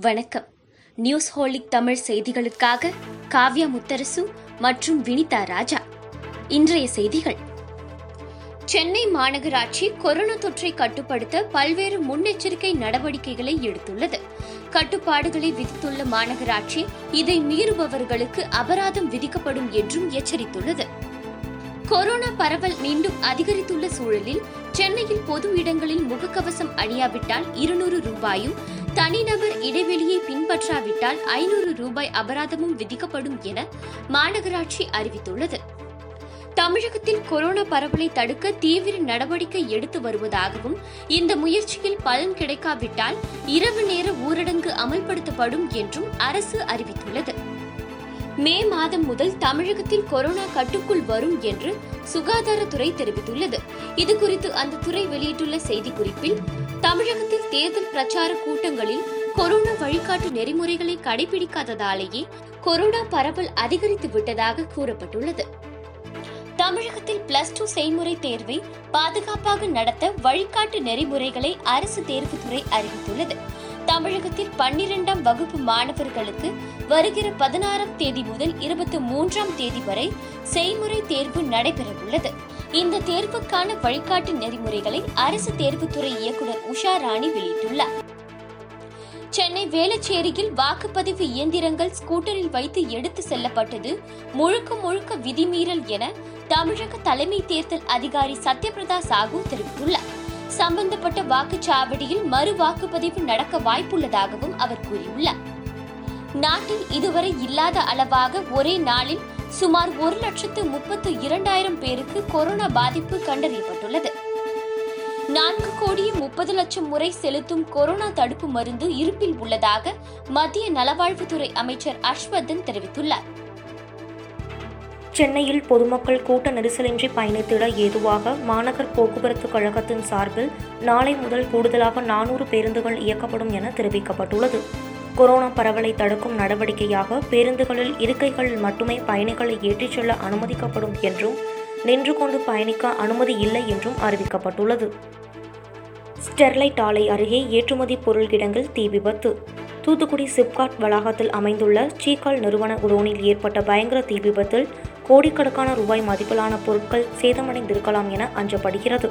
வணக்கம். News holic Tamil செய்திகளுக்காக காவ்யா முத்தரசு மற்றும் வினிதா ராஜா. இன்றைய செய்திகள். சென்னை மாநகராட்சி கொரோனா தொற்றை கட்டுப்படுத்த பல்வேறு முன்னெச்சரிக்கை நடவடிக்கைகளை எடுத்துள்ளது. கட்டுப்பாடுகளை விதித்துள்ள மாநகராட்சி இதை மீறுபவர்களுக்கு அபராதம் விதிக்கப்படும் என்றும் எச்சரித்துள்ளது. கொரோனா பரவல் மீண்டும் அதிகரித்துள்ள சூழலில் சென்னையில் பொது இடங்களில் முகக்கவசம் அணியாவிட்டால் இருநூறு ரூபாயும் தனிநபர் இடைவெளியை பின்பற்றாவிட்டால் ஐநூறு ரூபாய் அபராதமும் விதிக்கப்படும் என மாநகராட்சி அறிவித்துள்ளது. தமிழகத்தில் கொரோனா பரவலை தடுக்க தீவிர நடவடிக்கை எடுத்து வருவதாகவும் இந்த முயற்சியில் பலன் கிடைக்காவிட்டால் இரவு நேர ஊரடங்கு அமல்படுத்தப்படும் என்றும் அரசு அறிவித்துள்ளது. மே மாதம் முதல் தமிழகத்தில் கொரோனா கட்டுக்குள் வரும் என்று சுகாதாரத்துறை தெரிவித்துள்ளது. இதுகுறித்து அந்த துறை வெளியிட்டுள்ள செய்திக்குறிப்பில் தமிழகத்தில் தேர்தல் பிரச்சார கூட்டங்களில் கொரோனா வழிகாட்டு நெறிமுறைகளை கடைபிடிக்காததாலேயே கொரோனா பரவல் அதிகரித்து விட்டதாக கூறப்பட்டுள்ளது. தமிழகத்தில் பிளஸ் டூ செய்முறை தேர்வை பாதுகாப்பாக நடத்த வழிகாட்டு நெறிமுறைகளை அரசு தேர்வுத்துறை அறிவித்துள்ளது. தமிழகத்தில் பன்னிரெண்டாம் வகுப்பு மாணவர்களுக்கு வருகிற பதினாறாம் தேதி முதல் இருபத்தி மூன்றாம் தேதி வரை செய்முறை தேர்வு நடைபெறவுள்ளது. இந்த தேர்வுக்கான வழிகாட்டு நெறிமுறைகளை அரசு தேர்வுத்துறை இயக்குநர் உஷா ராணி வெளியிட்டுள்ளார். சென்னை வேளச்சேரியில் வாக்குப்பதிவு இயந்திரங்கள் ஸ்கூட்டரில் வைத்து எடுத்து செல்லப்பட்டது முழுக்க முழுக்க விதிமீறல் என தமிழக தலைமை தேர்தல் அதிகாரி சத்யபிரதா சாகு தெரிவித்துள்ளார். சம்பந்தப்பட்ட வாக்குச்சாவடியில் மறு வாக்குப்பதிவு நடக்க வாய்ப்புள்ளதாகவும் அவர் கூறியுள்ளார். நாட்டில் இதுவரை இல்லாத அளவாக ஒரே நாளில் சுமார் ஒரு லட்சத்து முப்பத்து இரண்டாயிரம் பேருக்கு கொரோனா பாதிப்பு கண்டறியப்பட்டுள்ளது. நான்கு கோடியே முப்பது லட்சம் முறை செலுத்தும் கொரோனா தடுப்பு மருந்து இருப்பில் உள்ளதாக மத்திய நலவாழ்வுத்துறை அமைச்சர் ஹர்ஷ்வர்தன் தெரிவித்துள்ளார். சென்னையில் பொதுமக்கள் கூட்ட நெரிசலின்றி பயணித்திட ஏதுவாக மாநகர் போக்குவரத்து கழகத்தின் சார்பில் நாளை முதல் கூடுதலாக நானூறு பேருந்துகள் இயக்கப்படும் என தெரிவிக்கப்பட்டுள்ளது. கொரோனா பரவலை தடுக்கும் நடவடிக்கையாக பேருந்துகளில் இருக்கைகளில் மட்டுமே பயணிகளை ஏற்றிச் செல்ல அனுமதிக்கப்படும் என்றும் நின்று கொண்டு பயணிக்க அனுமதி இல்லை என்றும் அறிவிக்கப்பட்டுள்ளது. ஸ்டெர்லைட் ஆலை அருகே ஏற்றுமதி பொருள் கிடங்கில் தீ விபத்து. தூத்துக்குடி சிப்காட் வளாகத்தில் அமைந்துள்ள சீக்கால் நிறுவன குடோனில் ஏற்பட்ட பயங்கர தீ விபத்தில் கோடிக்கணக்கான ரூபாய் மதிப்பிலான பொருட்கள் சேதமடைந்திருக்கலாம் என அஞ்சப்படுகிறது.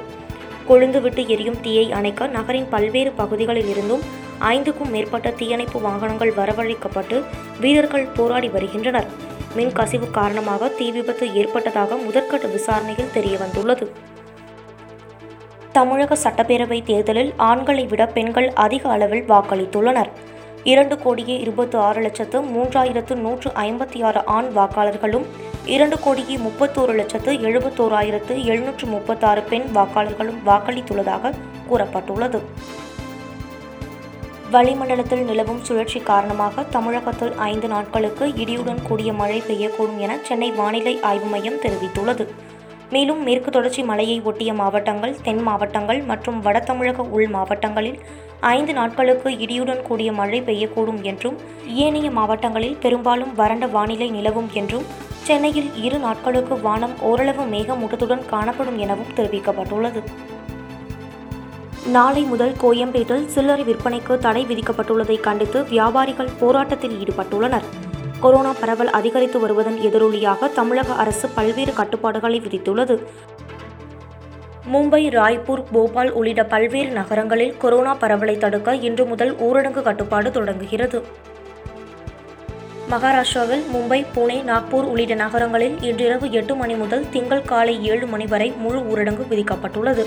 கொழுந்துவிட்டு எரியும் தீயை அணைக்க நகரின் பல்வேறு பகுதிகளில் இருந்தும் ஐந்துக்கும் மேற்பட்ட தீயணைப்பு வாகனங்கள் வரவழைக்கப்பட்டு வீரர்கள் போராடி வருகின்றனர். மின் கசிவு காரணமாக தீ விபத்து ஏற்பட்டதாக முதற்கட்ட விசாரணையில் தெரியவந்துள்ளது. தமிழக சட்டப்பேரவை தேர்தலில் ஆண்களை விட பெண்கள் அதிக அளவில் வாக்களித்துள்ளனர். இரண்டு கோடியே இருபத்தி ஆறு லட்சத்து மூன்றாயிரத்து நூற்று ஐம்பத்தி ஆறு ஆண் வாக்காளர்களும் இரண்டு கோடியே முப்பத்தோரு லட்சத்து எழுபத்தோராயிரத்து எழுநூற்று முப்பத்தாறு பெண் வாக்காளர்களும் வாக்களித்துள்ளதாக கூறப்பட்டுள்ளது. வளிமண்டலத்தில் நிலவும் சுழற்சி காரணமாக தமிழகத்தில் ஐந்து நாட்களுக்கு இடியுடன் கூடிய மழை பெய்யக்கூடும் என சென்னை வானிலை ஆய்வு மையம் தெரிவித்துள்ளது. மேலும் மேற்கு தொடர்ச்சி மலையை ஒட்டிய மாவட்டங்கள் தென் மாவட்டங்கள் மற்றும் வட தமிழக உள் மாவட்டங்களில் ஐந்து நாட்களுக்கு இடியுடன் கூடிய மழை பெய்யக்கூடும் என்றும் ஏனைய மாவட்டங்களில் பெரும்பாலும் வறண்ட வானிலை நிலவும் என்றும் சென்னையில் இரு நாட்களுக்கு வானம் ஓரளவு மேகமூட்டத்துடன் காணப்படும் எனவும் தெரிவிக்கப்பட்டுள்ளது. நாளை முதல் கோயம்பேட்டில் சில்லறை விற்பனைக்கு தடை விதிக்கப்பட்டுள்ளதை கண்டித்து வியாபாரிகள் போராட்டத்தில் ஈடுபட்டுள்ளனர். கொரோனா பரவல் அதிகரித்து வருவதன் எதிரொலியாக தமிழக அரசு பல்வேறு கட்டுப்பாடுகளை விதித்துள்ளது. மும்பை ராய்ப்பூர் போபால் உள்ளிட்ட பல்வேறு நகரங்களில் கொரோனா பரவலை தடுக்க இன்று முதல் ஊரடங்கு கட்டுப்பாடு தொடங்குகிறது. மகாராஷ்டிராவில் மும்பை புனே நாக்பூர் உள்ளிட்ட நகரங்களில் இன்றிரவு எட்டு மணி முதல் திங்கள் காலை ஏழு மணி வரை முழு ஊரடங்கு விதிக்கப்பட்டுள்ளது.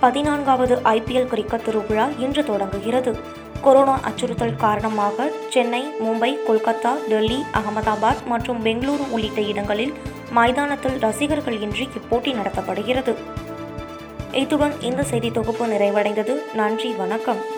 பதினான்காவது ஐபிஎல் கிரிக்கெட் திருவிழா இன்று தொடங்குகிறது. கொரோனா அச்சுறுத்தல் காரணமாக சென்னை மும்பை கொல்கத்தா டெல்லி அகமதாபாத் மற்றும் பெங்களூரு உள்ளிட்ட இடங்களில் மைதானத்தில் ரசிகர்கள் இன்றி இப்போட்டி நடத்தப்படுகிறது. இத்துடன் இந்த செய்தி தொகுப்பு நிறைவடைந்தது. நன்றி வணக்கம்.